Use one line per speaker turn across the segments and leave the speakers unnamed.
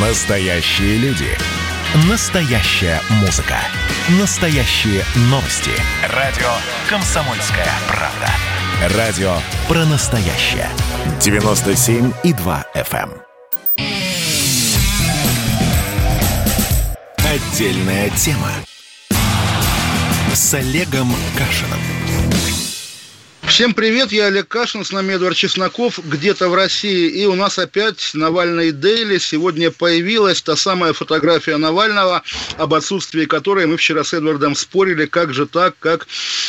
Настоящие люди. Настоящая музыка. Настоящие новости. Радио «Комсомольская правда». Радио про настоящее. 97,2 FM. эм. Отдельная тема. С Олегом Кашиным.
Всем привет, я Олег Кашин, с нами Эдвард Чесноков, где-то в России. И у нас опять Навальный Дейли. Сегодня появилась та самая фотография Навального, об отсутствии которой мы вчера с Эдвардом спорили, как же так, как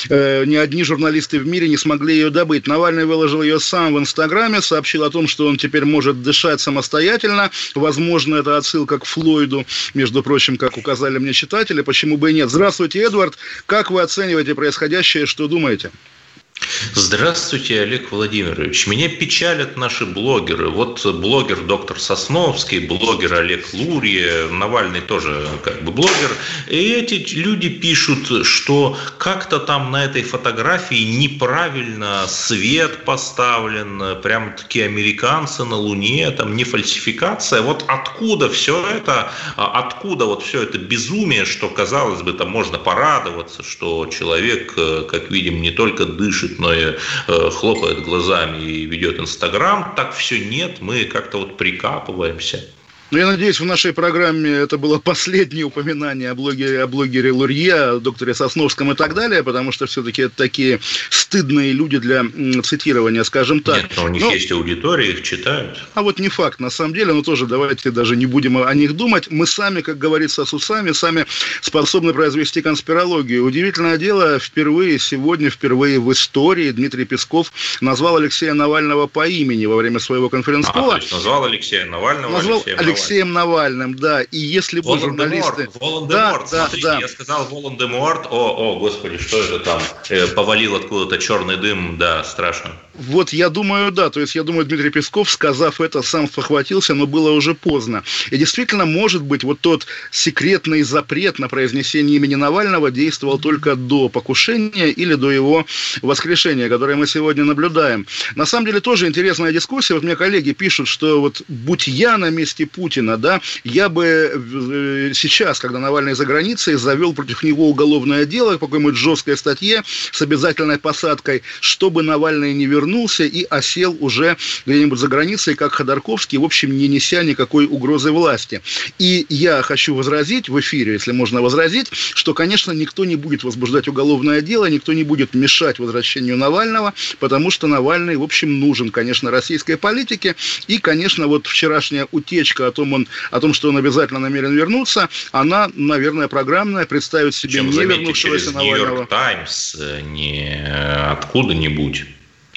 э, ни одни журналисты в мире не смогли ее добыть. Навальный выложил ее сам в Инстаграме, сообщил о том, что он теперь может дышать самостоятельно. Возможно, это отсылка к Флойду, между прочим, как указали мне читатели, почему бы и нет. Здравствуйте, Эдвард. Как вы оцениваете происходящее, что думаете?
Здравствуйте, Олег Владимирович. Меня печалят наши блогеры. Вот блогер доктор Сосновский, блогер Олег Лурье, Навальный тоже как бы блогер. И эти люди пишут, что как-то там на этой фотографии неправильно свет поставлен, прям такие американцы на Луне, там не фальсификация. Вот откуда все это, а откуда вот все это безумие, что казалось бы, там можно порадоваться, что человек, э, как видим, не только дышит, но и э, хлопает глазами и ведет Инстаграм, так все нет, мы как-то вот прикапываемся.
Ну, я надеюсь, в нашей программе это было последнее упоминание о блогере, о блогере Лурье, о докторе Сосновском и так далее, потому что все-таки это такие стыдные люди для цитирования, скажем так.
Нет, но у них но... есть аудитория, их читают.
А вот не факт, на самом деле, но тоже давайте даже не будем о них думать. Мы сами, как говорится, с усами, сами способны произвести конспирологию. Удивительное дело, впервые сегодня, впервые в истории Дмитрий Песков назвал Алексея Навального по имени во время своего конференц-кола. А,
то есть назвал Алексея Навального
назвал Навальным. Алексеем Навальным, да. И если бы журналисты...
Волан-де-Морт, да, смотрите, да, я сказал Волан-де-Морт, о, о, господи, что это там? Э, повалил откуда-то черный дым, да, страшно.
Вот я думаю, да. То есть я думаю, Дмитрий Песков, сказав это, сам похватился, но было уже поздно. И действительно, может быть, вот тот секретный запрет на произнесение имени Навального действовал только до покушения или до его воскрешения, которое мы сегодня наблюдаем. На самом деле тоже интересная дискуссия. Вот мне коллеги пишут, что вот будь я на месте Путина, да, я бы э, сейчас, когда Навальный за границей, завел против него уголовное дело по какой-нибудь жесткой статье с обязательной посадкой, чтобы Навальный не вернулся вернулся и осел уже где-нибудь за границей, как Ходорковский, в общем, не неся никакой угрозы власти. И я хочу возразить в эфире, если можно возразить, что, конечно, никто не будет возбуждать уголовное дело, никто не будет мешать возвращению Навального, потому что Навальный, в общем, нужен, конечно, российской политике. И, конечно, вот вчерашняя утечка о том, он, о том что он обязательно намерен вернуться, она, наверное, программная, представить себе
Причем,
не
заметьте,
вернувшегося
через
Навального.
Нью-Йорк Таймс, э, не откуда-нибудь.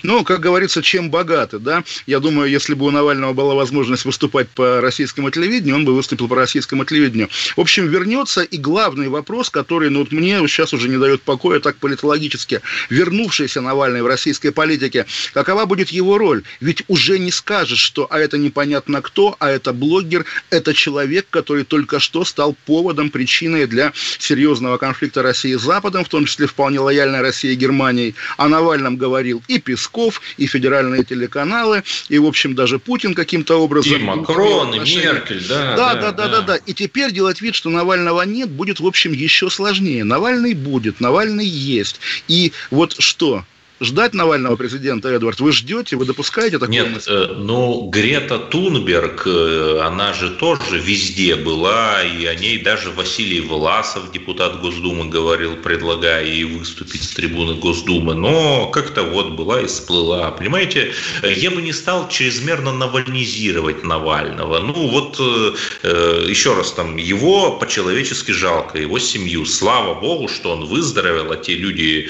Ну, как говорится, чем богаты, да? Я думаю, если бы у Навального была возможность выступать по российскому телевидению, он бы выступил по российскому телевидению. В общем, вернется и главный вопрос, который, ну, вот мне сейчас уже не дает покоя так политологически. Вернувшийся Навальный в российской политике, какова будет его роль? Ведь уже не скажешь, что а это непонятно кто, а это блогер, это человек, который только что стал поводом, причиной для серьезного конфликта России с Западом, в том числе вполне лояльной России и Германии. О Навальном говорил и Песков, Песков, и федеральные телеканалы, и, в общем, даже Путин каким-то образом...
И Макрон, и Меркель, да.
Да, да, да, да, да. И теперь делать вид, что Навального нет, будет, в общем, еще сложнее. Навальный будет, Навальный есть. И вот что? Ждать Навального президента, Эдвард? Вы ждете, вы допускаете такое?
Нет, э, ну, Грета Тунберг, э, она же тоже везде была, и о ней даже Василий Власов, депутат Госдумы, говорил, предлагая ей выступить с трибуны Госдумы, но как-то вот была и всплыла. Понимаете, я бы не стал чрезмерно навальнизировать Навального. Ну, вот э, еще раз, там, его по-человечески жалко, его семью. Слава Богу, что он выздоровел, а те люди,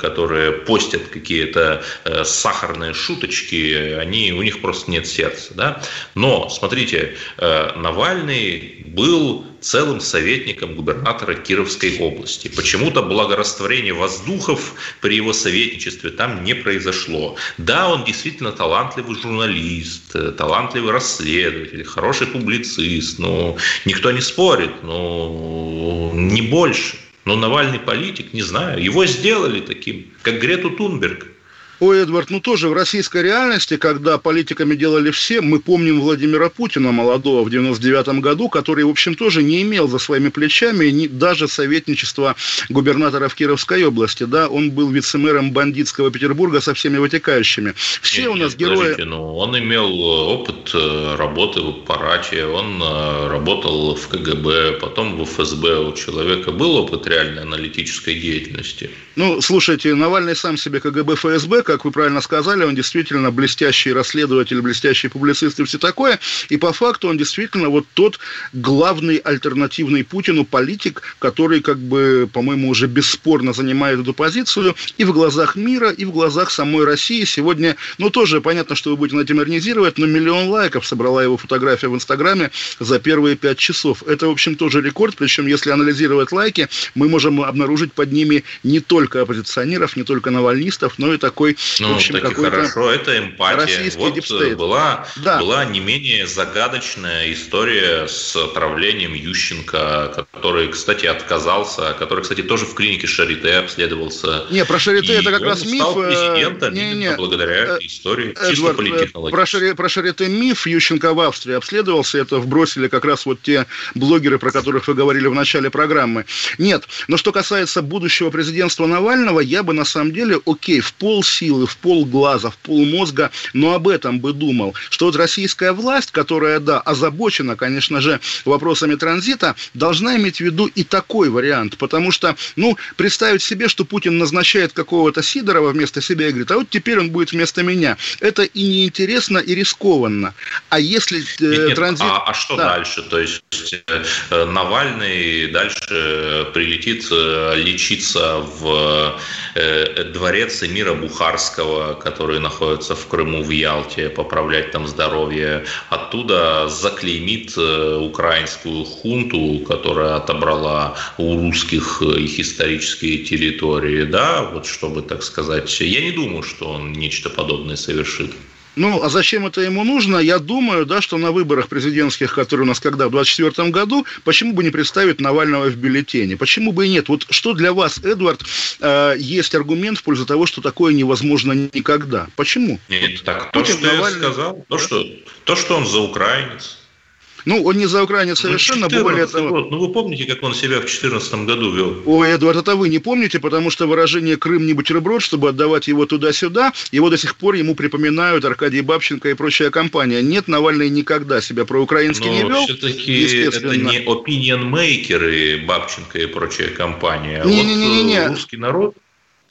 которые постят какие-то э, сахарные шуточки, они, у них просто нет сердца. Да? Но, смотрите, э, Навальный был целым советником губернатора Кировской области. Почему-то благорастворение воздухов при его советничестве там не произошло. Да, он действительно талантливый журналист, э, талантливый расследователь, хороший публицист, но никто не спорит, но не больше. Но Навальный политик, не знаю, его сделали таким, как Грету Тунберг.
Ой, Эдвард, ну тоже в российской реальности, когда политиками делали все, мы помним Владимира Путина, молодого, в 99 году, который, в общем, тоже не имел за своими плечами ни, даже советничества губернатора в Кировской области, да, он был вице-мэром бандитского Петербурга со всеми вытекающими. Все нет, у нас нет, герои...
Ну, он имел опыт э, работы в аппарате, он э, работал в КГБ, потом в ФСБ. У человека был опыт реальной аналитической деятельности.
Ну, слушайте, Навальный сам себе КГБ, ФСБ, как вы правильно сказали, он действительно блестящий расследователь, блестящий публицист и все такое. И по факту он действительно вот тот главный альтернативный Путину политик, который, как бы, по-моему, уже бесспорно занимает эту позицию и в глазах мира, и в глазах самой России. Сегодня, ну, тоже понятно, что вы будете на этом иронизировать, но миллион лайков собрала его фотография в Инстаграме за первые пять часов. Это, в общем, тоже рекорд, причем, если анализировать лайки, мы можем обнаружить под ними не только оппозиционеров, не только навальнистов, но и такой,
ну, в общем, какой-то хорошо, это эмпатия. Вот deep state. была, да. была не менее загадочная история с отравлением Ющенко, который, кстати, отказался, который, кстати, тоже в клинике Шарите обследовался.
Не, про Шарите это как раз миф.
стал э, президентом не, не, благодаря э, этой истории, Эдвард, чисто
э. Про, Шари, про Шарите миф Ющенко в Австрии обследовался, это вбросили как раз вот те блогеры, про которых вы говорили в начале программы. Нет, но что касается будущего президентства Навального, я бы на самом деле, окей, в пол силы, в пол глаза, в пол мозга, но об этом бы думал, что вот российская власть, которая, да, озабочена, конечно же, вопросами транзита, должна иметь в виду и такой вариант, потому что, ну, представить себе, что Путин назначает какого-то Сидорова вместо себя и говорит, а вот теперь он будет вместо меня, это и неинтересно, и рискованно. А если
э, нет, транзит... А, а что да. дальше? То есть э, Навальный дальше прилетит э, лечиться в э, дворец Эмира Бухарского, который находится в Крыму, в Ялте, поправлять там здоровье. Оттуда заклеймит украинскую хунту, которая отобрала у русских их исторические территории, да, вот чтобы, так сказать, я не думаю, что он нечто подобное совершит.
Ну, а зачем это ему нужно? Я думаю, да, что на выборах президентских, которые у нас когда, в 2024 году, почему бы не представить Навального в бюллетене? Почему бы и нет? Вот что для вас, Эдвард, э, есть аргумент в пользу того, что такое невозможно никогда? Почему?
Нет, вот так, то, что Навальный... я сказал, то, что, то, что он за украинец,
ну, он не за Украину совершенно, ну, более того...
Год. Ну, вы помните, как он себя в 2014 году вел?
Ой, Эдуард, это вы не помните, потому что выражение «Крым не бутерброд», чтобы отдавать его туда-сюда, его до сих пор ему припоминают Аркадий Бабченко и прочая компания. Нет, Навальный никогда себя проукраински не вел.
все-таки это не opinion-мейкеры Бабченко и прочая компания.
Не, не, не, не, не.
русский народ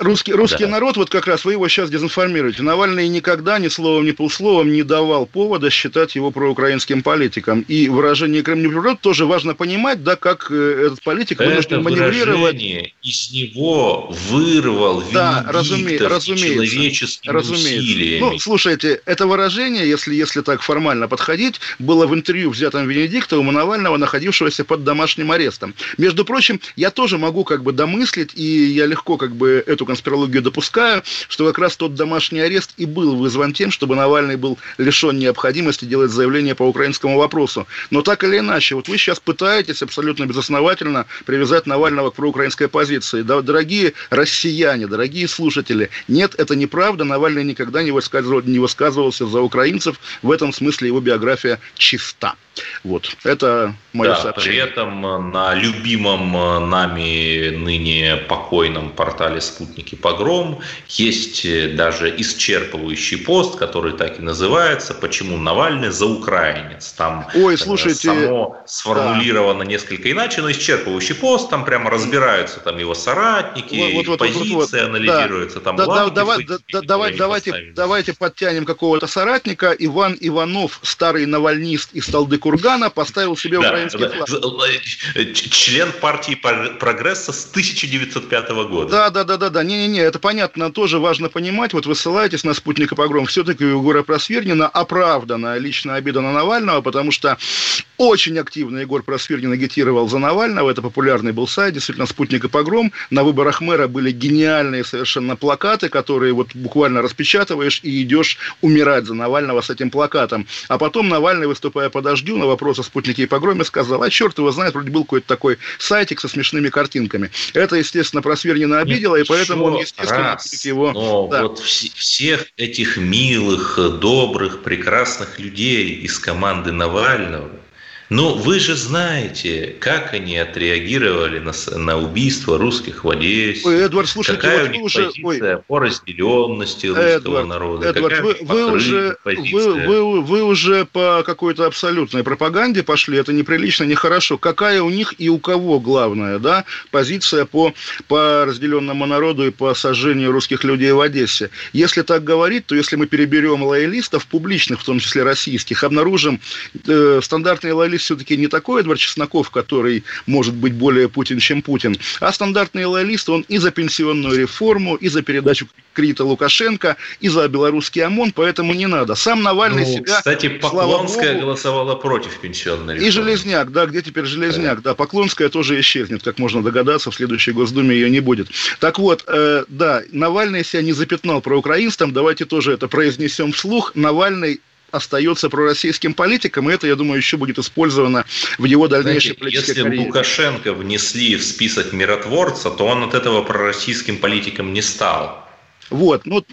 Русский, русский да. народ, вот как раз вы его сейчас дезинформируете. Навальный никогда ни словом, ни полусловом не давал повода считать его проукраинским политиком. И выражение Крым не тоже важно понимать, да, как э, этот политик
Это вынужден маневрировать. из него вырвал да, разуме, разумеется, человеческими разумеется. усилиями.
Ну, слушайте, это выражение, если, если так формально подходить, было в интервью, взятом Венедиктовым у Навального, находившегося под домашним арестом. Между прочим, я тоже могу как бы домыслить, и я легко как бы эту конспирологию допускаю, что как раз тот домашний арест и был вызван тем, чтобы Навальный был лишен необходимости делать заявление по украинскому вопросу. Но так или иначе, вот вы сейчас пытаетесь абсолютно безосновательно привязать Навального к проукраинской позиции. Да, дорогие россияне, дорогие слушатели, нет, это неправда. Навальный никогда не высказывал, не высказывался за украинцев. В этом смысле его биография чиста. Вот, это мое да, сообщение.
При этом на любимом э, нами ныне покойном портале «Спутники Погром» есть э, даже исчерпывающий пост, который так и называется «Почему Навальный за украинец?». Там
Ой, слушайте,
само сформулировано да. несколько иначе, но исчерпывающий пост, там прямо разбираются там его соратники, вот, вот, позиции вот, вот, анализируются, да. там да,
да, давай, да, давай, давайте, давайте подтянем какого-то соратника. Иван Иванов, старый навальнист из Талдыка Кургана поставил себе да, украинский флаг.
Член партии прогресса с 1905 года.
Да, да, да, да, да. Не-не-не, это понятно, тоже важно понимать. Вот вы ссылаетесь на спутник и погром. Все-таки у Егора Просвернина оправдана личная обида на Навального, потому что очень активно Егор Просвернин агитировал за Навального. Это популярный был сайт, действительно, спутник и погром. На выборах мэра были гениальные совершенно плакаты, которые вот буквально распечатываешь и идешь умирать за Навального с этим плакатом. А потом Навальный, выступая по дождю, на вопрос о спутнике и погроме, сказал, а черт его знает, вроде был какой-то такой сайтик со смешными картинками. Это, естественно, Просвернина обидело, Нет, и поэтому он, естественно,
раз, его... Но да. вот вс- всех этих милых, добрых, прекрасных людей из команды Навального, но вы же знаете, как они отреагировали на, на убийство русских в Одессе. Ой,
Эдвард, слушайте,
какая
вот
у них уже... позиция Ой. по разделенности русского Эдвард, народа?
Эдвард, вы, вы, уже, вы, вы, вы уже по какой-то абсолютной пропаганде пошли, это неприлично, нехорошо. Какая у них и у кого главная да, позиция по, по разделенному народу и по сожжению русских людей в Одессе? Если так говорить, то если мы переберем лоялистов, публичных, в том числе российских, обнаружим э, стандартные лоялисты все-таки не такой Эдвард Чесноков, который может быть более Путин, чем Путин, а стандартный лоялист, он и за пенсионную реформу, и за передачу кредита Лукашенко, и за белорусский ОМОН, поэтому не надо. Сам Навальный ну, себя...
Кстати, Поклонская Богу, голосовала против пенсионной реформы.
И Железняк, да, где теперь Железняк, да. да, Поклонская тоже исчезнет, как можно догадаться, в следующей Госдуме ее не будет. Так вот, э, да, Навальный себя не запятнал про украинцам, давайте тоже это произнесем вслух. Навальный остается пророссийским политиком, и это, я думаю, еще будет использовано в его дальнейшей Знаете, политической
если
карьере.
Лукашенко внесли в список миротворца, то он от этого пророссийским политиком не стал.
Вот, ну,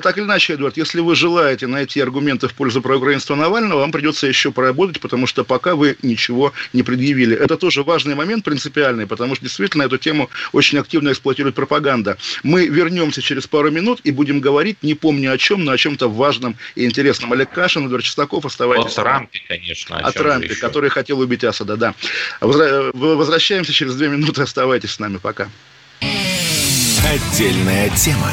так или иначе, Эдуард, если вы желаете найти аргументы в пользу проукраинства Навального, вам придется еще поработать, потому что пока вы ничего не предъявили. Это тоже важный момент, принципиальный, потому что действительно эту тему очень активно эксплуатирует пропаганда. Мы вернемся через пару минут и будем говорить, не помню о чем, но о чем-то важном и интересном. Олег Кашин, Эдуард Чистаков, оставайтесь.
О Трампе, конечно.
О, о Трампе, который хотел убить Асада, да. Возвращаемся через две минуты, оставайтесь с нами, пока.
Отдельная тема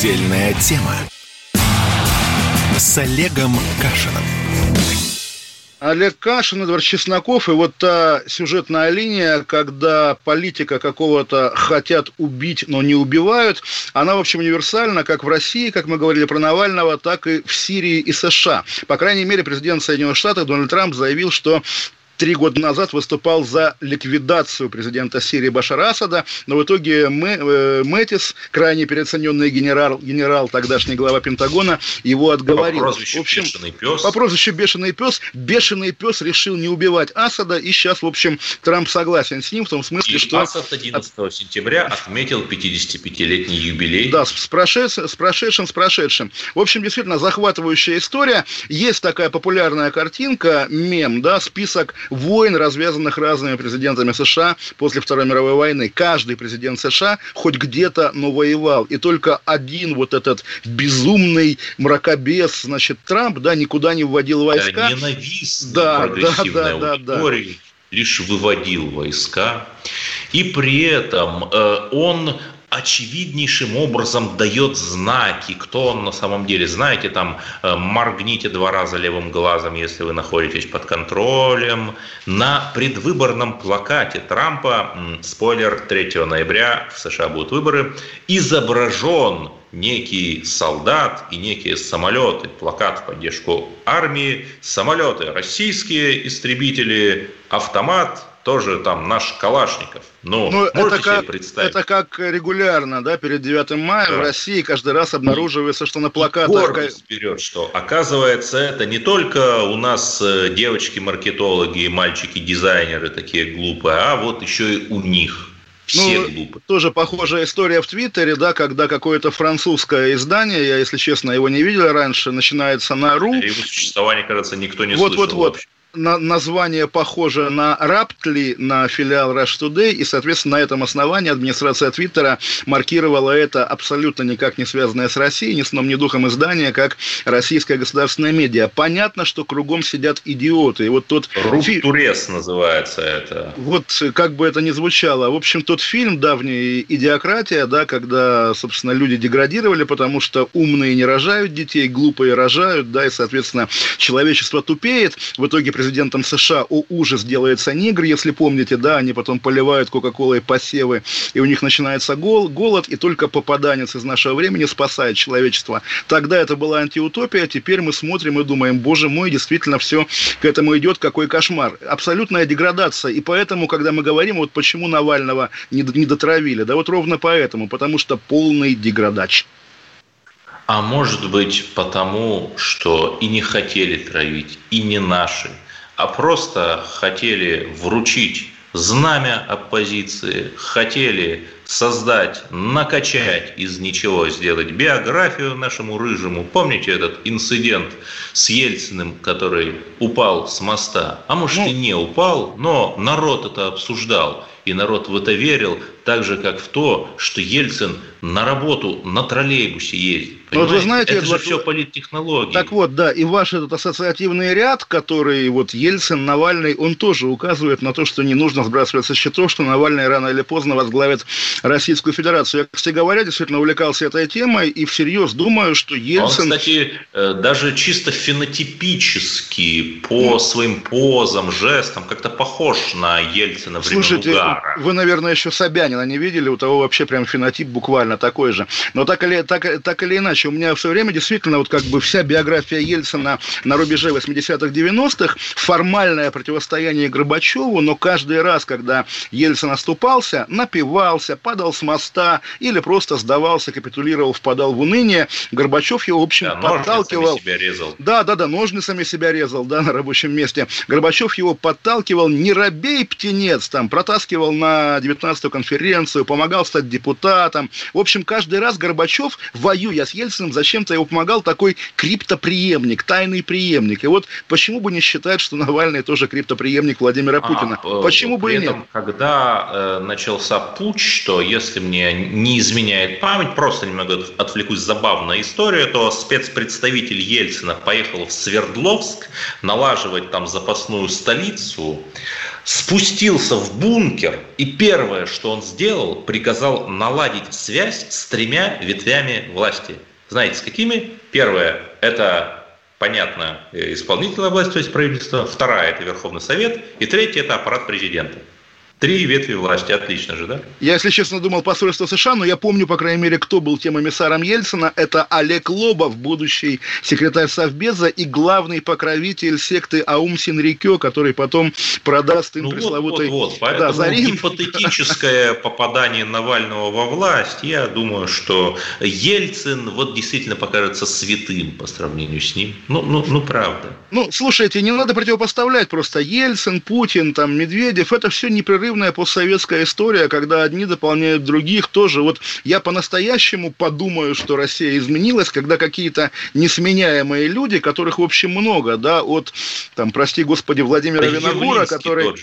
Отдельная тема с Олегом Кашиным.
Олег Кашин, Эдвард Чесноков, и вот та сюжетная линия, когда политика какого-то хотят убить, но не убивают, она, в общем, универсальна как в России, как мы говорили про Навального, так и в Сирии и США. По крайней мере, президент Соединенных Штатов Дональд Трамп заявил, что три года назад выступал за ликвидацию президента Сирии Башара Асада, но в итоге э, Мэтис, крайне переоцененный генерал, генерал, тогдашний глава Пентагона, его отговорил.
По прозвищу в общем, Бешеный пес.
По прозвищу Бешеный пес. Бешеный пес решил не убивать Асада, и сейчас, в общем, Трамп согласен с ним в том смысле, и что...
Асад 11 от... сентября отметил 55-летний юбилей.
Да, с прошедшим, с прошедшим, с прошедшим. В общем, действительно, захватывающая история. Есть такая популярная картинка, мем, да, список войн, развязанных разными президентами США после Второй мировой войны. Каждый президент США хоть где-то, но воевал. И только один вот этот безумный мракобес, значит, Трамп, да, никуда не вводил войска.
Да, ненавистный, да, да, да, да, да. лишь выводил войска. И при этом э, он очевиднейшим образом дает знаки, кто он на самом деле. Знаете, там э, моргните два раза левым глазом, если вы находитесь под контролем. На предвыборном плакате Трампа, спойлер, 3 ноября в США будут выборы, изображен некий солдат и некие самолеты, плакат в поддержку армии, самолеты, российские истребители, автомат, тоже там наш Калашников. Ну, ну
это как, представить? Это как регулярно, да, перед 9 мая да. в России каждый раз обнаруживается, что на плакатах...
Гордость берет, что оказывается это не только у нас э, девочки-маркетологи и мальчики-дизайнеры такие глупые, а вот еще и у них. Все ну, глупы.
Тоже похожая история в Твиттере, да, когда какое-то французское издание, я, если честно, его не видел раньше, начинается на РУ.
Его существование, кажется, никто не
вот,
слышал.
Вот, вот, вот. На, название похоже на Раптли, на филиал Rush Today, и, соответственно, на этом основании администрация Твиттера маркировала это абсолютно никак не связанное с Россией, ни сном, ни духом издание, как российская государственная медиа. Понятно, что кругом сидят идиоты. И вот тот...
Руптурес фи... называется это.
Вот как бы это ни звучало. В общем, тот фильм «Давняя идиократия», да, когда, собственно, люди деградировали, потому что умные не рожают детей, глупые рожают, да, и, соответственно, человечество тупеет. В итоге президентом США, о ужас, делается негр, если помните, да, они потом поливают Кока-Колой посевы, и у них начинается гол, голод, и только попаданец из нашего времени спасает человечество. Тогда это была антиутопия, теперь мы смотрим и думаем, боже мой, действительно все к этому идет, какой кошмар. Абсолютная деградация, и поэтому, когда мы говорим, вот почему Навального не, не дотравили, да вот ровно поэтому, потому что полный деградач.
А может быть потому, что и не хотели травить, и не наши – а просто хотели вручить знамя оппозиции, хотели создать, накачать из ничего, сделать биографию нашему рыжему. Помните этот инцидент с Ельциным, который упал с моста? А может ну, и не упал, но народ это обсуждал. И народ в это верил, так же, как в то, что Ельцин на работу на троллейбусе ездит.
Ну, вот вы знаете,
это Эдвард, же все политтехнологии.
Так вот, да, и ваш этот ассоциативный ряд, который вот Ельцин, Навальный, он тоже указывает на то, что не нужно сбрасывать со счетов, что Навальный рано или поздно возглавит Российскую Федерацию. Я, кстати говоря, действительно увлекался этой темой и всерьез думаю, что Ельцин...
Он, кстати, э, даже чисто фенотипически по mm. своим позам, жестам как-то похож на Ельцина времен
Слушайте, Угара. вы, наверное, еще Собянина не видели, у того вообще прям фенотип буквально такой же. Но так или, так, так или иначе, у меня все время действительно вот как бы вся биография Ельцина на рубеже 80-х, 90-х, формальное противостояние Горбачеву, но каждый раз, когда Ельцин оступался, напивался, падал с моста или просто сдавался, капитулировал, впадал в уныние, Горбачев его, в общем, да, подталкивал.
себя резал.
Да, да, да, ножницами себя резал, да, на рабочем месте. Горбачев его подталкивал, не робей, птенец, там, протаскивал на 19-ю конференцию, помогал стать депутатом. В общем, каждый раз Горбачев, воюя с Ельциным зачем-то его помогал такой криптоприемник, тайный преемник. И вот почему бы не считать, что Навальный тоже криптоприемник Владимира а, Путина? А, почему бы и нет?
Когда э, начался путь, что если мне не изменяет память, просто немного отвлекусь, забавная история, то спецпредставитель Ельцина поехал в Свердловск налаживать там запасную столицу, спустился в бункер, и первое, что он сделал, приказал наладить связь с тремя ветвями власти – знаете, с какими? Первое – это, понятно, исполнительная власть, то есть правительство. Вторая – это Верховный Совет. И третья – это аппарат президента. Три ветви власти, отлично же, да?
Я, если честно, думал посольство США, но я помню, по крайней мере, кто был тем эмиссаром Ельцина. Это Олег Лобов, будущий секретарь Совбеза и главный покровитель секты Аум Синрикё, который потом продаст им ну пресловутый...
Вот, вот, вот. Поэтому да, Зарин. гипотетическое попадание Навального во власть, я думаю, что Ельцин вот действительно покажется святым по сравнению с ним. Ну, ну, ну правда.
Ну, слушайте, не надо противопоставлять просто Ельцин, Путин, там, Медведев. Это все непрерывно непрерывная постсоветская история, когда одни дополняют других тоже. Вот я по-настоящему подумаю, что Россия изменилась, когда какие-то несменяемые люди, которых, в общем, много, да, от, там, прости господи, Владимира да Винокура, который...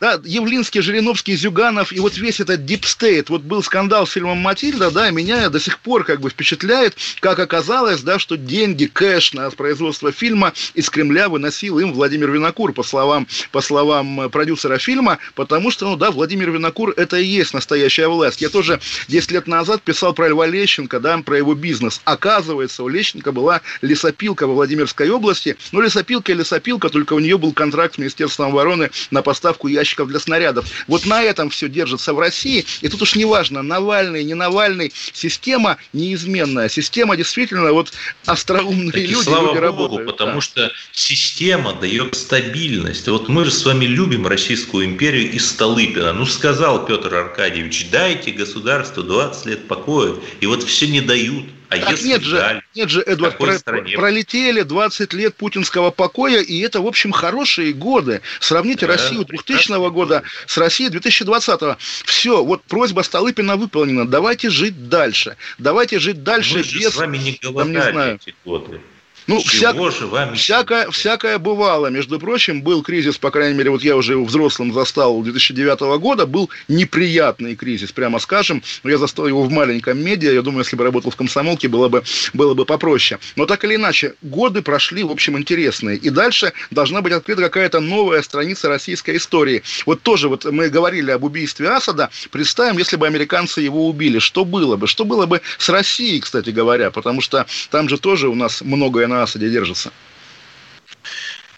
Да, Явлинский, Жириновский, Зюганов и вот весь этот deep state. Вот был скандал с фильмом «Матильда», да, меня до сих пор как бы впечатляет, как оказалось, да, что деньги, кэш на производство фильма из Кремля выносил им Владимир Винокур, по словам, по словам продюсера фильма, потому что, ну да, Владимир Винокур – это и есть настоящая власть. Я тоже 10 лет назад писал про Льва Лещенко, да, про его бизнес. Оказывается, у Лещенко была лесопилка во Владимирской области, ну, лесопилка и лесопилка, только у нее был контракт с Министерством обороны на поставку ящиков ящиков для снарядов. Вот на этом все держится в России. И тут уж неважно, Навальный, не Навальный, система неизменная. Система действительно, вот остроумные так люди,
слава
люди
Богу,
работают.
Потому да. что система дает стабильность. Вот мы же с вами любим Российскую империю и Столыпина. Ну, сказал Петр Аркадьевич, дайте государству 20 лет покоя. И вот все не дают.
А так нет же, нет же, Эдвард, про, пролетели 20 лет путинского покоя, и это, в общем, хорошие годы. Сравните да, Россию 2000 года с Россией 2020 -го. Все, вот просьба Столыпина выполнена. Давайте жить дальше. Давайте жить дальше
Мы без... с вами не голодали там, не знаю. эти годы.
Ну, всяк... же вами всякое, всякое бывало. Между прочим, был кризис, по крайней мере, вот я уже взрослым застал 2009 года, был неприятный кризис, прямо скажем. Но я застал его в маленьком медиа. Я думаю, если бы работал в комсомолке, было бы, было бы попроще. Но так или иначе, годы прошли, в общем, интересные. И дальше должна быть открыта какая-то новая страница российской истории. Вот тоже вот мы говорили об убийстве Асада. Представим, если бы американцы его убили, что было бы? Что было бы с Россией, кстати говоря? Потому что там же тоже у нас многое на Асаде держится.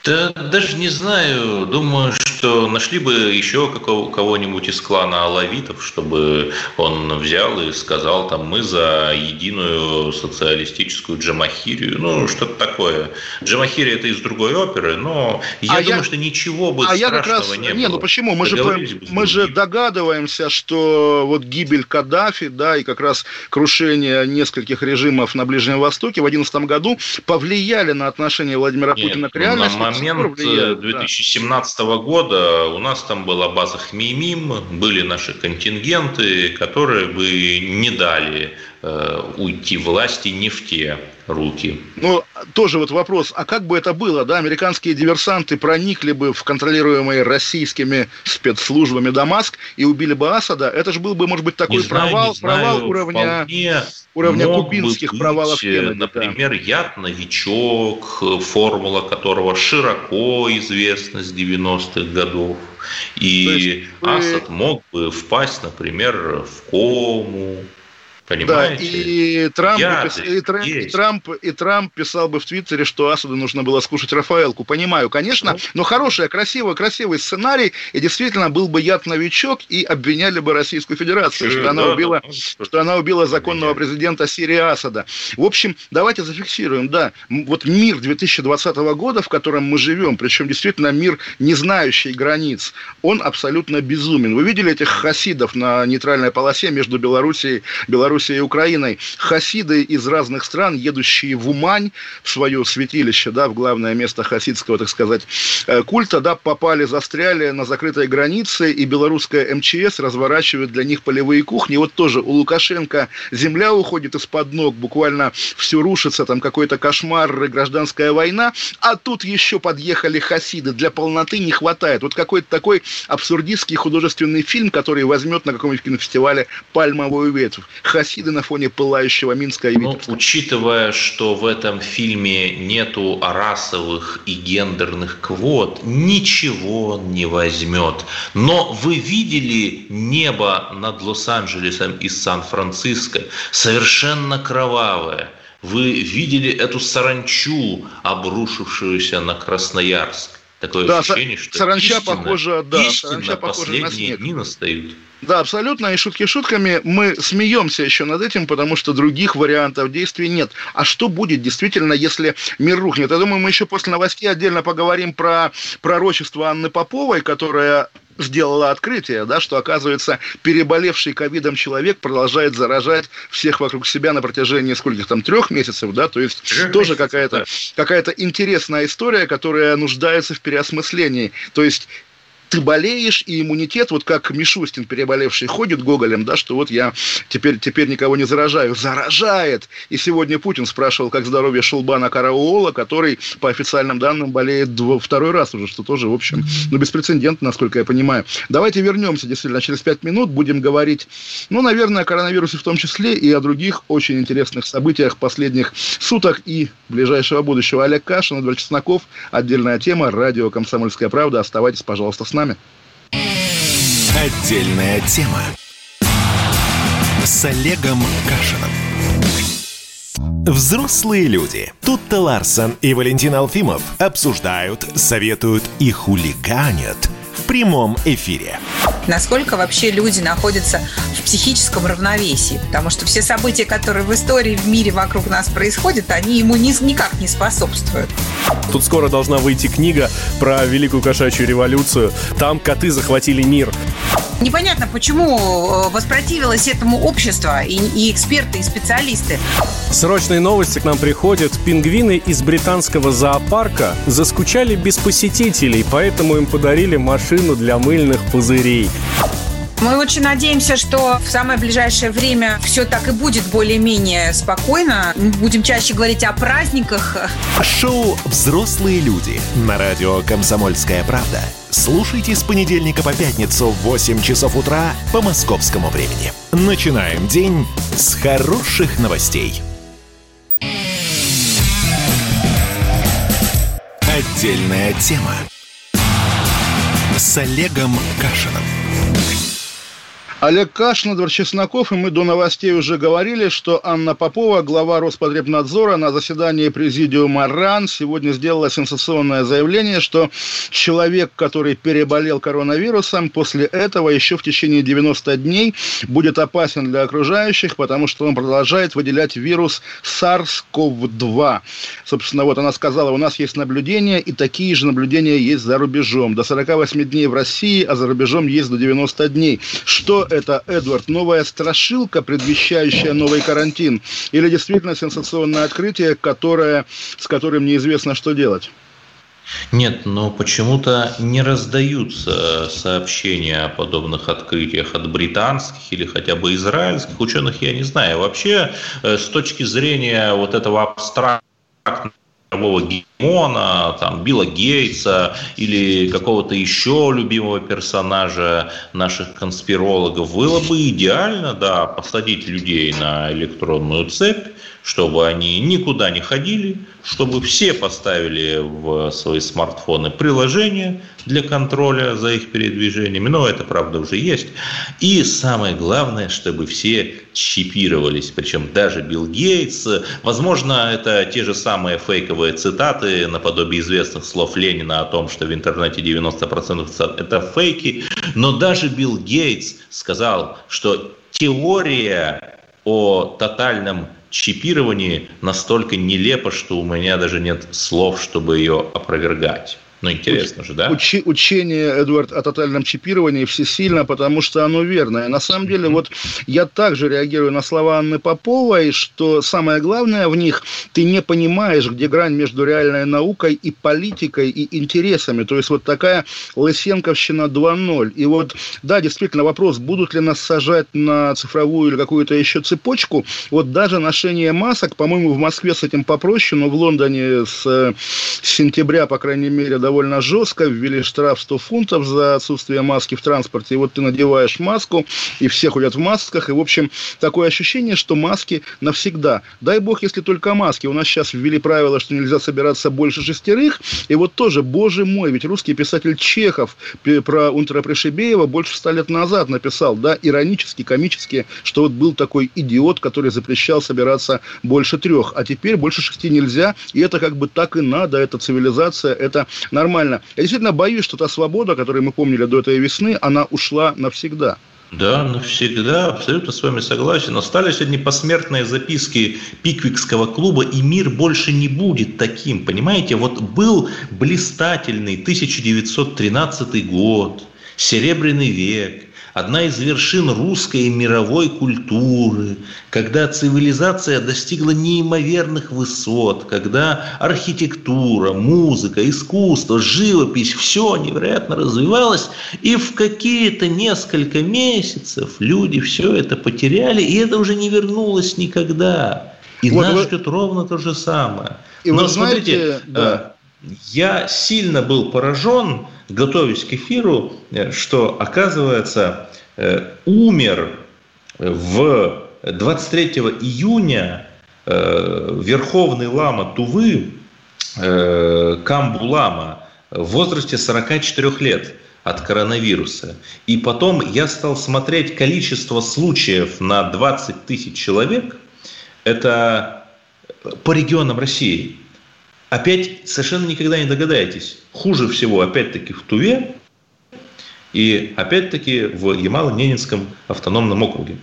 Да, даже не знаю. Думаю, что нашли бы еще какого, кого-нибудь из клана Алавитов, чтобы он взял и сказал, там, мы за единую социалистическую джамахирию. Ну, что-то такое. Джамахирия это из другой оперы, но я а думаю, я... что ничего бы а страшного я как раз... не, не было. Не,
ну почему? Мы же, мы же догадываемся, что вот гибель Каддафи, да, и как раз крушение нескольких режимов на Ближнем Востоке в 2011 году повлияли на отношение Владимира Нет, Путина к реальности
момент 2017 да. года у нас там была база Хмеймим, были наши контингенты, которые бы не дали уйти власти не в те руки.
Ну, тоже вот вопрос, а как бы это было, да, американские диверсанты проникли бы в контролируемые российскими спецслужбами Дамаск и убили бы Асада, это же был бы, может быть, такой не провал, знаю, провал уровня, уровня кубинских быть, провалов
Кеннеди. Например, да. яд-новичок, формула которого широко известна с 90-х годов. И вы... Асад мог бы впасть, например, в кому,
Понимаете? Да, и Трамп, и, Трамп, и, Трамп, и Трамп писал бы в Твиттере, что Асаду нужно было скушать Рафаэлку. Понимаю, конечно, ну. но хороший, красивый, красивый сценарий, и действительно был бы яд-новичок, и обвиняли бы Российскую Федерацию, что, она убила, что она убила законного президента Сирии Асада. В общем, давайте зафиксируем, да, вот мир 2020 года, в котором мы живем, причем действительно мир, не знающий границ, он абсолютно безумен. Вы видели этих хасидов на нейтральной полосе между Белоруссией, Белоруссией Белоруссией и Украиной, хасиды из разных стран, едущие в Умань, в свое святилище, да, в главное место хасидского, так сказать, э, культа, да, попали, застряли на закрытой границе, и белорусская МЧС разворачивает для них полевые кухни. Вот тоже у Лукашенко земля уходит из-под ног, буквально все рушится, там какой-то кошмар, гражданская война, а тут еще подъехали хасиды, для полноты не хватает. Вот какой-то такой абсурдистский художественный фильм, который возьмет на каком-нибудь кинофестивале пальмовую ветвь. Хасиды на фоне пылающего Минска и
ну, Учитывая, что в этом фильме нету расовых и гендерных квот, ничего он не возьмет. Но вы видели небо над Лос-Анджелесом и Сан-Франциско? Совершенно кровавое. Вы видели эту саранчу, обрушившуюся на Красноярск? Такое
да, ощущение, что саранча истинно, похожа, да,
истинно саранча похожа на снег. дни настают.
Да, абсолютно. И шутки шутками мы смеемся еще над этим, потому что других вариантов действий нет. А что будет действительно, если мир рухнет? Я думаю, мы еще после новостей отдельно поговорим про пророчество Анны Поповой, которая сделала открытие, да, что, оказывается, переболевший ковидом человек продолжает заражать всех вокруг себя на протяжении скольких там, трех месяцев, да, то есть трех тоже какая-то какая интересная история, которая нуждается в переосмыслении. То есть ты болеешь, и иммунитет, вот как Мишустин, переболевший, ходит гоголем, да, что вот я теперь, теперь никого не заражаю. Заражает! И сегодня Путин спрашивал, как здоровье Шулбана Карауола, который, по официальным данным, болеет второй раз уже, что тоже, в общем, ну, беспрецедентно, насколько я понимаю. Давайте вернемся, действительно, через пять минут будем говорить, ну, наверное, о коронавирусе в том числе и о других очень интересных событиях последних суток и ближайшего будущего. Олег Кашин, Эдвард Чесноков, отдельная тема, радио «Комсомольская правда». Оставайтесь, пожалуйста, с нами.
Отдельная тема с Олегом Кашином. Взрослые люди. Тут-то Ларсон и Валентин Алфимов обсуждают, советуют и хулиганят прямом эфире
насколько вообще люди находятся в психическом равновесии, потому что все события, которые в истории, в мире вокруг нас происходят, они ему ни, никак не способствуют.
Тут скоро должна выйти книга про Великую кошачью революцию. Там коты захватили мир.
Непонятно, почему э, воспротивилось этому общество и, и эксперты, и специалисты.
Срочные новости к нам приходят. Пингвины из британского зоопарка заскучали без посетителей, поэтому им подарили машину для мыльных пузырей.
Мы очень надеемся, что в самое ближайшее время все так и будет более-менее спокойно. Мы будем чаще говорить о праздниках.
Шоу «Взрослые люди» на радио «Комсомольская правда». Слушайте с понедельника по пятницу в 8 часов утра по московскому времени. Начинаем день с хороших новостей. Отдельная тема с Олегом Кашиным.
Олег Кашин, Эдвард Чесноков, и мы до новостей уже говорили, что Анна Попова, глава Роспотребнадзора, на заседании президиума РАН сегодня сделала сенсационное заявление, что человек, который переболел коронавирусом, после этого еще в течение 90 дней будет опасен для окружающих, потому что он продолжает выделять вирус SARS-CoV-2. Собственно, вот она сказала, у нас есть наблюдения, и такие же наблюдения есть за рубежом. До 48 дней в России, а за рубежом есть до 90 дней. Что это, Эдвард, новая страшилка, предвещающая новый карантин, или действительно сенсационное открытие, которое, с которым неизвестно, что делать?
Нет, но почему-то не раздаются сообщения о подобных открытиях от британских или хотя бы израильских ученых, я не знаю. Вообще, э, с точки зрения вот этого абстрактного мирового гегемона, там, Билла Гейтса или какого-то еще любимого персонажа наших конспирологов, было бы идеально, да, посадить людей на электронную цепь, чтобы они никуда не ходили, чтобы все поставили в свои смартфоны приложения для контроля за их передвижениями, но это, правда, уже есть. И самое главное, чтобы все чипировались, причем даже Билл Гейтс. Возможно, это те же самые фейковые цитаты наподобие известных слов Ленина о том, что в интернете 90% цитат – это фейки, но даже Билл Гейтс сказал, что теория о тотальном чипировании настолько нелепо, что у меня даже нет слов, чтобы ее опровергать. Ну, интересно же, да?
Учи, учение, Эдуард, о тотальном чипировании всесильно, потому что оно верное. На самом деле, вот я также реагирую на слова Анны Поповой, что самое главное в них, ты не понимаешь, где грань между реальной наукой и политикой, и интересами. То есть, вот такая Лысенковщина 2.0. И вот, да, действительно, вопрос, будут ли нас сажать на цифровую или какую-то еще цепочку. Вот даже ношение масок, по-моему, в Москве с этим попроще, но в Лондоне с, с сентября, по крайней мере, довольно жестко, ввели штраф 100 фунтов за отсутствие маски в транспорте. И вот ты надеваешь маску, и все ходят в масках. И, в общем, такое ощущение, что маски навсегда. Дай бог, если только маски. У нас сейчас ввели правило, что нельзя собираться больше шестерых. И вот тоже, боже мой, ведь русский писатель Чехов про Унтера Пришибеева больше ста лет назад написал, да, иронически, комически, что вот был такой идиот, который запрещал собираться больше трех. А теперь больше шести нельзя. И это как бы так и надо. Это цивилизация, это нормально. Я действительно боюсь, что та свобода, которую мы помнили до этой весны, она ушла навсегда.
Да, навсегда, абсолютно с вами согласен. Остались одни посмертные записки Пиквикского клуба, и мир больше не будет таким, понимаете? Вот был блистательный 1913 год, Серебряный век, одна из вершин русской и мировой культуры, когда цивилизация достигла неимоверных высот, когда архитектура, музыка, искусство, живопись, все невероятно развивалось, и в какие-то несколько месяцев люди все это потеряли, и это уже не вернулось никогда. И вот нас вы... ждет ровно то же самое. И Но смотрите, знаете, да. Э, я сильно был поражен, готовясь к эфиру, э, что, оказывается, э, умер в 23 июня э, верховный лама Тувы Камбу Лама в возрасте 44 лет от коронавируса. И потом я стал смотреть количество случаев на 20 тысяч человек. Это по регионам России. Опять совершенно никогда не догадаетесь. Хуже всего, опять-таки, в Туве и, опять-таки, в Ямало-Ненецком автономном округе.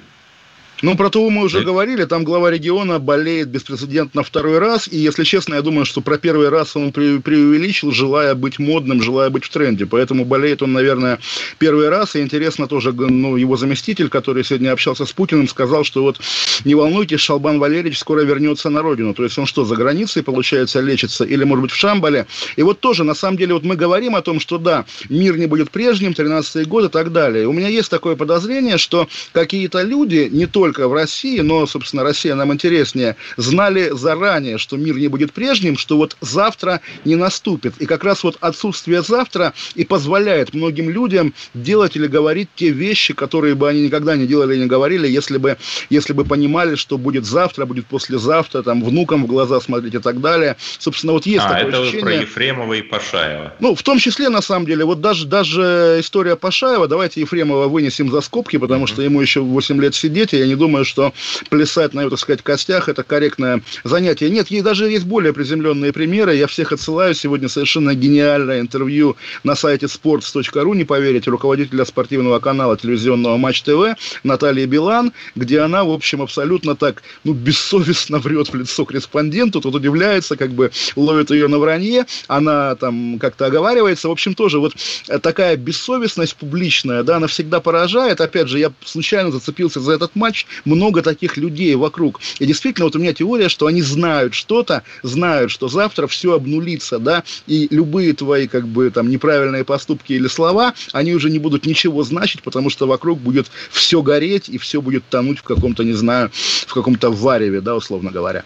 Ну, про ТУ мы уже да. говорили, там глава региона болеет беспрецедентно второй раз, и, если честно, я думаю, что про первый раз он преувеличил, желая быть модным, желая быть в тренде, поэтому болеет он, наверное, первый раз, и интересно тоже, ну, его заместитель, который сегодня общался с Путиным, сказал, что вот не волнуйтесь, Шалбан Валерьевич скоро вернется на родину, то есть он что, за границей, получается, лечится, или, может быть, в Шамбале, и вот тоже, на самом деле, вот мы говорим о том, что да, мир не будет прежним, 13 год и так далее. У меня есть такое подозрение, что какие-то люди, не только в России, но, собственно, Россия нам интереснее, знали заранее, что мир не будет прежним, что вот завтра не наступит. И как раз вот отсутствие завтра и позволяет многим людям делать или говорить те вещи, которые бы они никогда не делали и не говорили, если бы, если бы понимали, что будет завтра, будет послезавтра, там, внукам в глаза смотреть и так далее. Собственно, вот есть а, такое
это
ощущение.
про Ефремова и Пашаева.
Ну, в том числе, на самом деле, вот даже, даже история Пашаева, давайте Ефремова вынесем за скобки, потому mm-hmm. что ему еще 8 лет сидеть, и я не думаю, что плясать на, его, так сказать, костях – это корректное занятие. Нет, есть, даже есть более приземленные примеры. Я всех отсылаю. Сегодня совершенно гениальное интервью на сайте sports.ru, не поверите, руководителя спортивного канала телевизионного Матч ТВ Наталья Билан, где она, в общем, абсолютно так, ну, бессовестно врет в лицо корреспонденту, тут удивляется, как бы ловит ее на вранье, она там как-то оговаривается. В общем, тоже вот такая бессовестность публичная, да, она всегда поражает. Опять же, я случайно зацепился за этот матч, много таких людей вокруг. И действительно, вот у меня теория, что они знают что-то, знают, что завтра все обнулится, да, и любые твои, как бы, там, неправильные поступки или слова, они уже не будут ничего значить, потому что вокруг будет все гореть, и все будет тонуть в каком-то, не знаю, в каком-то вареве, да, условно говоря.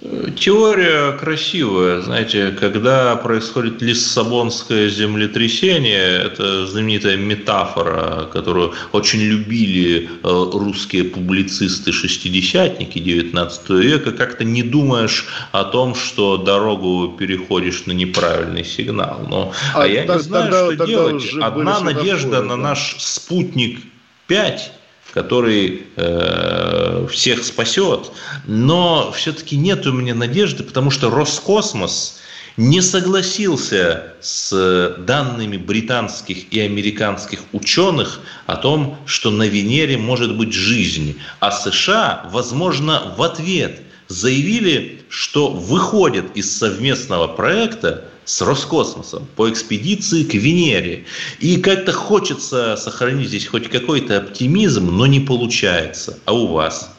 Теория красивая, знаете, когда происходит лиссабонское землетрясение, это знаменитая метафора, которую очень любили э, русские публицисты-шестидесятники 19 века, как-то не думаешь о том, что дорогу переходишь на неправильный сигнал. Но, а, а я так, не знаю, тогда, что тогда делать. Одна надежда на наш спутник 5 который э, всех спасет, но все-таки нет у меня надежды, потому что Роскосмос не согласился с данными британских и американских ученых о том, что на Венере может быть жизнь, а США, возможно, в ответ заявили, что выходят из совместного проекта с Роскосмосом по экспедиции к Венере. И как-то хочется сохранить здесь хоть какой-то оптимизм, но не получается. А у вас?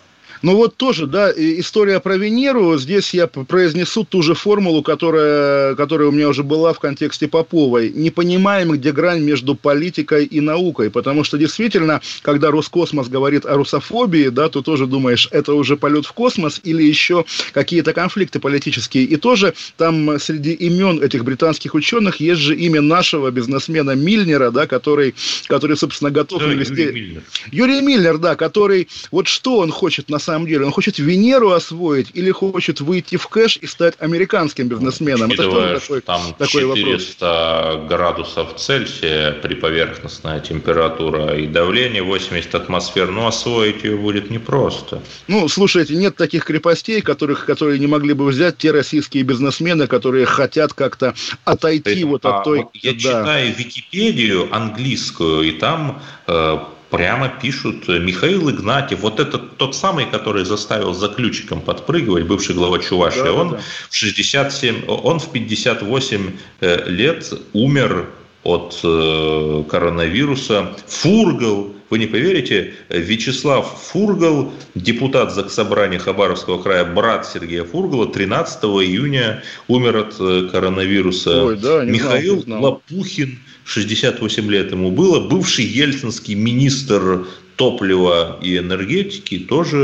Ну вот тоже, да, история про Венеру. Здесь я произнесу ту же формулу, которая, которая у меня уже была в контексте Поповой. Не понимаем, где грань между политикой и наукой. Потому что действительно, когда Роскосмос говорит о русофобии, да, то тоже думаешь, это уже полет в космос или еще какие-то конфликты политические. И тоже там среди имен этих британских ученых есть же имя нашего бизнесмена Мильнера, да, который, который собственно, готов да, вести... Юрий Мильнер. Юрий Мильнер, да, который... Вот что он хочет на самом самом деле? Он хочет Венеру освоить или хочет выйти в кэш и стать американским бизнесменом?
Учитывая, Это такой, там такой 400 вопрос. градусов Цельсия при поверхностная температура и давление 80 атмосфер, но освоить ее будет непросто.
Ну, слушайте, нет таких крепостей, которых, которые не могли бы взять те российские бизнесмены, которые хотят как-то отойти есть, вот от той...
Я да. читаю Википедию английскую, и там э, прямо пишут э, Михаил Игнатьев, вот этот тот самый, который заставил за ключиком подпрыгивать, бывший глава Чувашии, да, он да. в 67, он в 58 э, лет умер от э, коронавируса. Фургал, вы не поверите, Вячеслав Фургал, депутат Заксобрания Хабаровского края, брат Сергея Фургала, 13 июня умер от коронавируса. Ой, да, Михаил знал, Лопухин, 68 лет ему было, бывший ельцинский министр топлива и энергетики тоже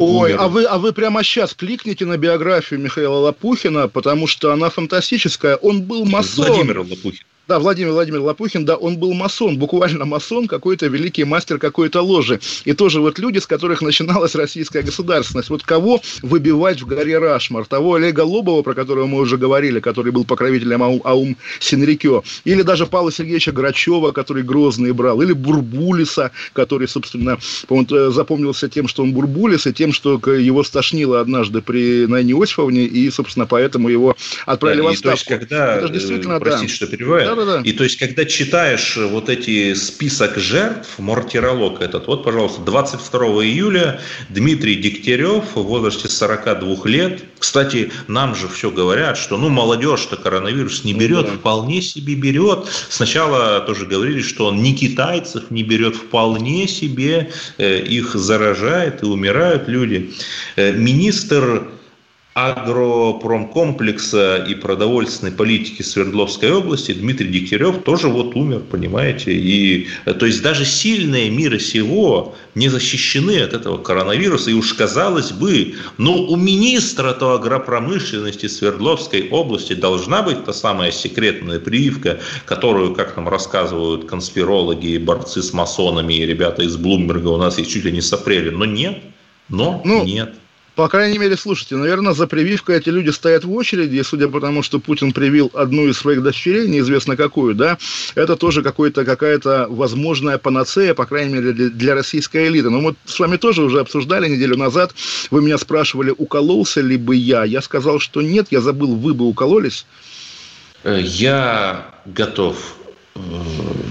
Ой, умер. а вы, а вы прямо сейчас кликните на биографию Михаила Лопухина, потому что она фантастическая. Он был масон.
Владимир Лопухин.
Да, Владимир Владимир Лопухин, да, он был масон, буквально масон, какой-то великий мастер какой-то ложи. И тоже вот люди, с которых начиналась российская государственность. Вот кого выбивать в горе Рашмар? Того Олега Лобова, про которого мы уже говорили, который был покровителем Аум, Аум Синрикё. Или даже Павла Сергеевича Грачева, который Грозный брал. Или Бурбулиса, который, собственно, э, запомнился тем, что он Бурбулис, и тем, что его стошнило однажды при Найне Осифовне, и, собственно, поэтому его отправили да, в отставку.
То есть, когда, Это же действительно, э, простите, да. что перебиваю,
Да-да-да.
И то есть, когда читаешь вот эти список жертв, мортиролог этот, вот, пожалуйста, 22 июля Дмитрий Дегтярев в возрасте 42 лет. Кстати, нам же все говорят, что ну молодежь-то коронавирус не берет, да. вполне себе берет. Сначала тоже говорили, что он не китайцев не берет, вполне себе э, их заражает и умирают люди. Э, министр агропромкомплекса и продовольственной политики Свердловской области Дмитрий Дегтярев тоже вот умер, понимаете. И, то есть даже сильные мира сего не защищены от этого коронавируса. И уж казалось бы, но ну, у министра-то агропромышленности Свердловской области должна быть та самая секретная прививка, которую, как нам рассказывают конспирологи и борцы с масонами и ребята из Блумберга у нас есть чуть ли не с апреля. Но нет, но ну, нет.
По крайней мере, слушайте, наверное, за прививкой эти люди стоят в очереди, судя по тому, что Путин привил одну из своих дочерей, неизвестно какую, да, это тоже какой-то, какая-то возможная панацея, по крайней мере, для, для российской элиты. Но мы с вами тоже уже обсуждали неделю назад, вы меня спрашивали, укололся ли бы я. Я сказал, что нет, я забыл, вы бы укололись.
Э, я готов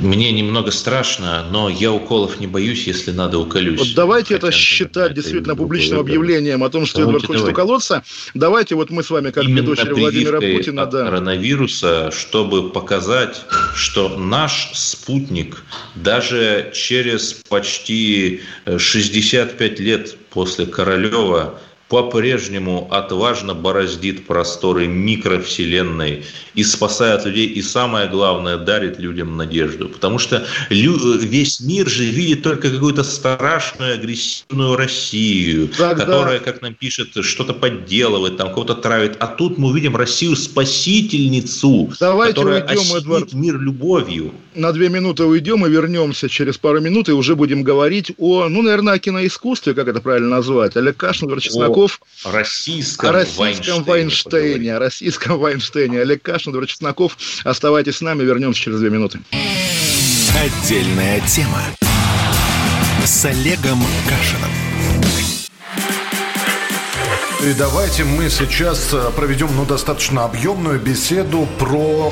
мне немного страшно, но я уколов не боюсь, если надо уколюсь. Вот
давайте Хотя, это считать действительно публичным объявлением о том, что давайте, Эдвард хочет давайте. уколоться. Давайте вот мы с вами, как Именно дочери Владимира Путина,
от да. коронавируса, чтобы показать, что наш спутник даже через почти 65 лет после Королева по-прежнему отважно бороздит просторы микровселенной и спасает людей, и самое главное, дарит людям надежду. Потому что весь мир же видит только какую-то страшную, агрессивную Россию, Тогда... которая, как нам пишет, что-то подделывает, там кого-то травит. А тут мы увидим Россию-спасительницу,
Давайте
которая
уйдем, Эдвард,
мир любовью.
На две минуты уйдем и вернемся через пару минут, и уже будем говорить о, ну, наверное, о киноискусстве, как это правильно назвать. Олег Кашин, Чесноков.
О российском,
о российском Вайнштейне. Вайнштейне о российском Вайнштейне. Олег Кашин Чесноков. Оставайтесь с нами, вернемся через две минуты.
Отдельная тема с Олегом Кашином.
И давайте мы сейчас э, проведем ну, достаточно объемную беседу про...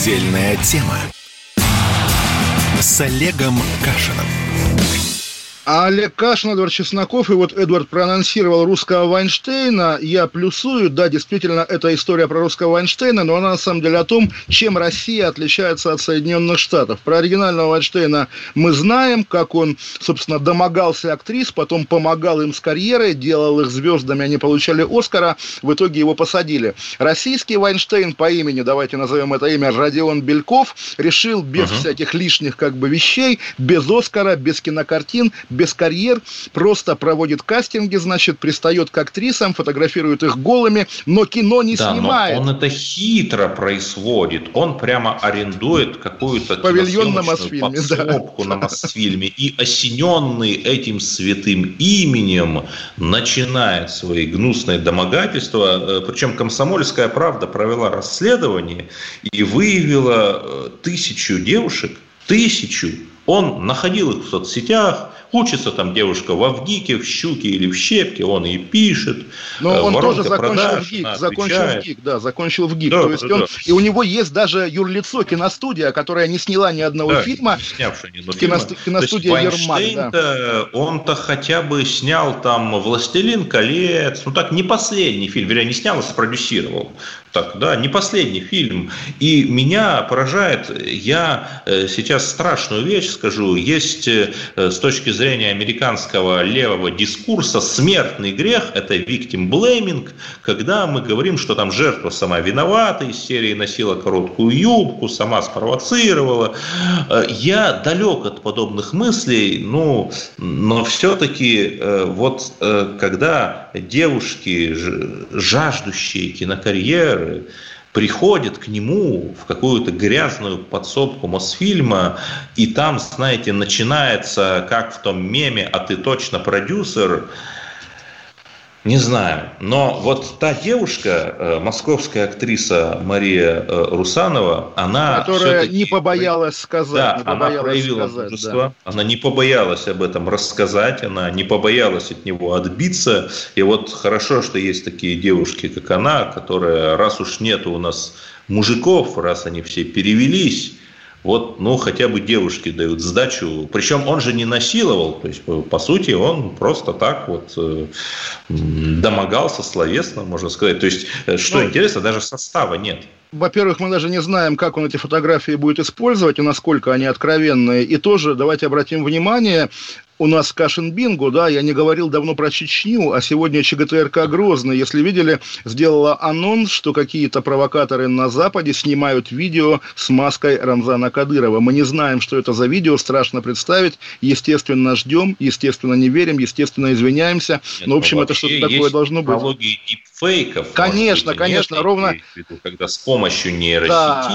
Отдельная тема с Олегом Кашином.
А Олег Кашин, Эдвард Чесноков, и вот Эдвард проанонсировал русского Вайнштейна. Я плюсую, да, действительно, это история про русского Вайнштейна, но она на самом деле о том, чем Россия отличается от Соединенных Штатов. Про оригинального Вайнштейна мы знаем, как он, собственно, домогался актрис, потом помогал им с карьерой, делал их звездами, они получали Оскара, в итоге его посадили. Российский Вайнштейн по имени, давайте назовем это имя, Родион Бельков, решил без uh-huh. всяких лишних как бы вещей, без Оскара, без кинокартин, без карьер, просто проводит кастинги, значит, пристает к актрисам, фотографирует их голыми, но кино не да, снимает.
Но он это хитро производит. Он прямо арендует какую-то
павильон на Мосфильме,
подсобку да. на Мосфильме и осененный этим святым именем начинает свои гнусные домогательства. Э, Причем комсомольская правда провела расследование и выявила э, тысячу девушек, тысячу. Он находил их в соцсетях, Учится там девушка в Авгике, в Щуке или в Щепке, он и пишет.
Но э, он тоже закончил продаж, в ГИК, закончил в ГИК, да, закончил в ГИК. Да, То есть да, он, да. И у него есть даже юрлицо киностудия, которая не сняла ни одного да, фильма. Не снявшая ни одного Кино, фильма. Киностудия Ермак,
да. он-то хотя бы снял там «Властелин колец», ну так, не последний фильм, вернее, не снял, а спродюсировал так, да, не последний фильм. И меня поражает, я э, сейчас страшную вещь скажу, есть э, с точки зрения американского левого дискурса смертный грех, это victim blaming, когда мы говорим, что там жертва сама виновата, из серии носила короткую юбку, сама спровоцировала. Э, я далек от подобных мыслей, ну, но все-таки вот когда девушки, жаждущие кинокарьеры, приходит к нему в какую-то грязную подсобку Мосфильма, и там, знаете, начинается, как в том меме, а ты точно продюсер, не знаю. Но вот та девушка, э, московская актриса Мария э, Русанова, она...
Которая не побоялась сказать.
Да,
не
побоялась она проявила сказать, мужество, да. она не побоялась об этом рассказать, она не побоялась от него отбиться. И вот хорошо, что есть такие девушки, как она, которые, раз уж нет у нас мужиков, раз они все перевелись, вот, ну, хотя бы девушки дают сдачу. Причем он же не насиловал, то есть, по, сути, он просто так вот э, домогался словесно, можно сказать. То есть, э, что ну, интересно, даже состава нет.
Во-первых, мы даже не знаем, как он эти фотографии будет использовать и насколько они откровенные. И тоже давайте обратим внимание, у нас Кашин Бингу, да, я не говорил давно про Чечню, а сегодня ЧГТРК Грозный, если видели, сделала анонс, что какие-то провокаторы на Западе снимают видео с маской Рамзана Кадырова. Мы не знаем, что это за видео, страшно представить, естественно, ждем, естественно, не верим, естественно, извиняемся, Нет, но, в общем, это что-то такое должно быть.
Фейков.
Конечно, конечно, нет, ровно.
Виду, когда с помощью нейросети да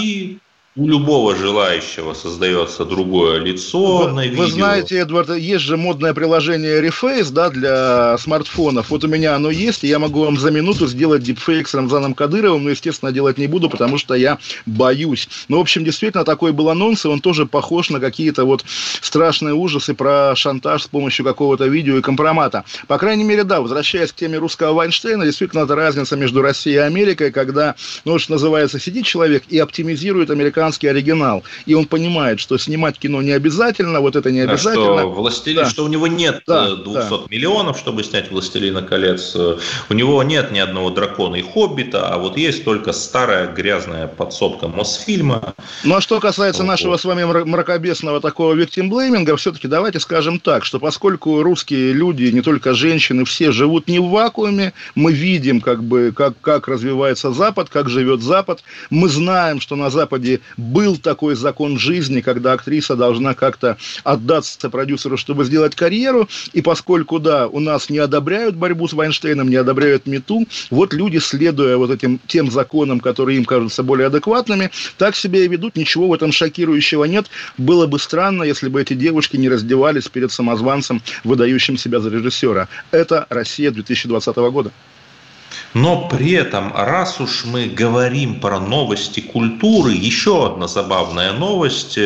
у любого желающего создается другое лицо
вы,
на видео.
Вы знаете, Эдвард, есть же модное приложение Reface да, для смартфонов. Вот у меня оно есть, и я могу вам за минуту сделать дипфейк с Рамзаном Кадыровым, но, естественно, делать не буду, потому что я боюсь. Но, в общем, действительно, такой был анонс, и он тоже похож на какие-то вот страшные ужасы про шантаж с помощью какого-то видео и компромата. По крайней мере, да, возвращаясь к теме русского Вайнштейна, действительно, это разница между Россией и Америкой, когда, ну, что называется, сидит человек и оптимизирует американскую американский оригинал, и он понимает, что снимать кино не обязательно, вот это не обязательно.
Что, властелин, да. что у него нет да, 200 э, да. миллионов, чтобы снять «Властелина колец», у него нет ни одного дракона и хоббита, а вот есть только старая грязная подсобка Мосфильма.
Ну а что касается вот. нашего с вами мракобесного такого виктимблейминга, все-таки давайте скажем так, что поскольку русские люди, не только женщины, все живут не в вакууме, мы видим, как бы, как, как развивается Запад, как живет Запад, мы знаем, что на Западе был такой закон жизни, когда актриса должна как-то отдаться продюсеру, чтобы сделать карьеру, и поскольку, да, у нас не одобряют борьбу с Вайнштейном, не одобряют МИТУ, вот люди, следуя вот этим тем законам, которые им кажутся более адекватными, так себя и ведут, ничего в этом шокирующего нет. Было бы странно, если бы эти девушки не раздевались перед самозванцем, выдающим себя за режиссера. Это Россия 2020 года.
Но при этом, раз уж мы говорим про новости культуры, еще одна забавная новость.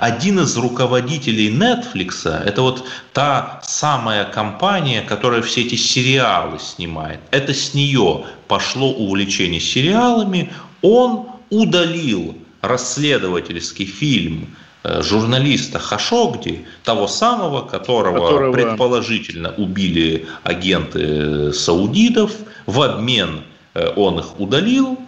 Один из руководителей Netflix, это вот та самая компания, которая все эти сериалы снимает, это с нее пошло увлечение сериалами, он удалил расследовательский фильм журналиста Хашогди, того самого, которого, которого предположительно убили агенты саудитов, в обмен э, он их удалил,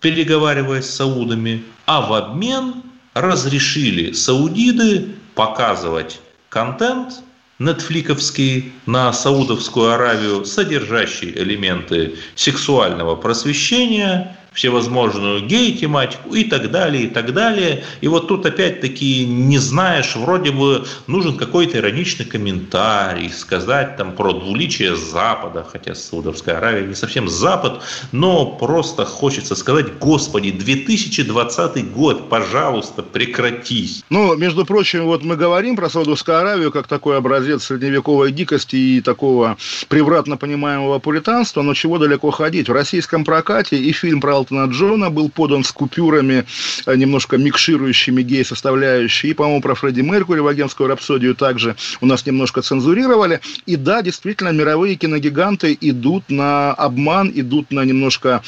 переговариваясь с саудами, а в обмен разрешили саудиды показывать контент нетфликовский на Саудовскую Аравию, содержащий элементы сексуального просвещения, всевозможную гей-тематику и так далее, и так далее. И вот тут опять-таки не знаешь, вроде бы нужен какой-то ироничный комментарий, сказать там про двуличие Запада, хотя Саудовская Аравия не совсем Запад, но просто хочется сказать, господи, 2020 год, пожалуйста, прекратись.
Ну, между прочим, вот мы говорим про Саудовскую Аравию как такой образец средневековой дикости и такого превратно понимаемого пуританства, но чего далеко ходить. В российском прокате и фильм про Элтона Джона был подан с купюрами, э, немножко микширующими гей-составляющие. И, по-моему, про Фредди Меркури в «Агентскую рапсодию» также у нас немножко цензурировали. И да, действительно, мировые киногиганты идут на обман, идут на немножко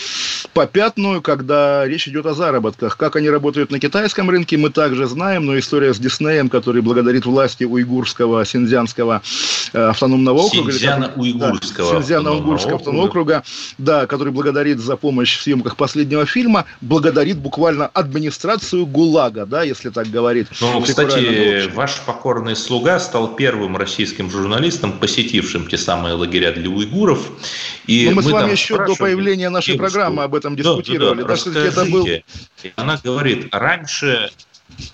попятную, когда речь идет о заработках. Как они работают на китайском рынке, мы также знаем, но история с Диснеем, который благодарит власти уйгурского, синьцзянского э, автономного округа.
Синьцзяно-уйгурского.
Да, Синьцзяно-уйгурского автономного округа, да, который благодарит за помощь в съемках последнего фильма благодарит буквально администрацию ГУЛАГа, да, если так говорить.
Ну, кстати, ваш покорный слуга стал первым российским журналистом, посетившим те самые лагеря для уйгуров.
И мы, мы с вами еще до появления нашей программы об этом дискутировали. Да, да, да.
Да, это был... Она говорит, раньше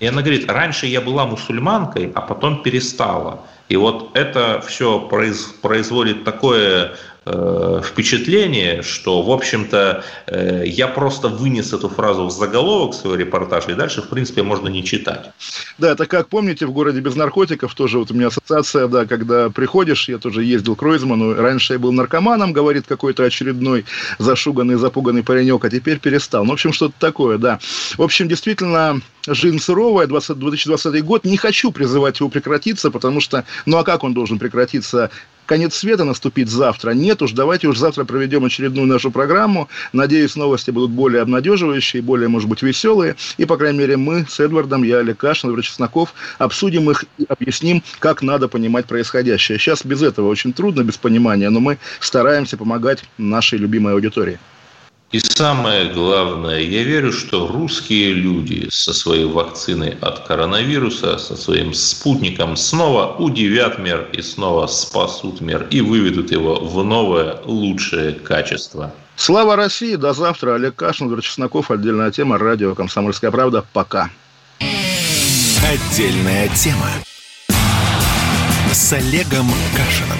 и она говорит, раньше я была мусульманкой, а потом перестала. И вот это все произ, производит такое э, впечатление, что, в общем-то, э, я просто вынес эту фразу в заголовок своего репортажа, и дальше, в принципе, можно не читать.
Да, это как помните, в городе без наркотиков тоже вот у меня ассоциация, да, когда приходишь, я тоже ездил к Ройзману, раньше я был наркоманом, говорит какой-то очередной зашуганный, запуганный паренек, а теперь перестал. Ну, в общем, что-то такое, да. В общем, действительно, жизнь суровая, 20, 2020 год. Не хочу призывать его прекратиться, потому что, ну а как он должен прекратиться? Конец света наступит завтра. Нет уж, давайте уж завтра проведем очередную нашу программу. Надеюсь, новости будут более обнадеживающие, более, может быть, веселые. И, по крайней мере, мы с Эдвардом, я, Олег Кашин, Эдвард Чесноков, обсудим их и объясним, как надо понимать происходящее. Сейчас без этого очень трудно, без понимания, но мы стараемся помогать нашей любимой аудитории.
И самое главное, я верю, что русские люди со своей вакциной от коронавируса, со своим спутником снова удивят мир и снова спасут мир и выведут его в новое, лучшее качество.
Слава России! До завтра. Олег Кашин, Владимир Чесноков. Отдельная тема. Радио «Комсомольская правда». Пока.
Отдельная тема с Олегом Кашиным.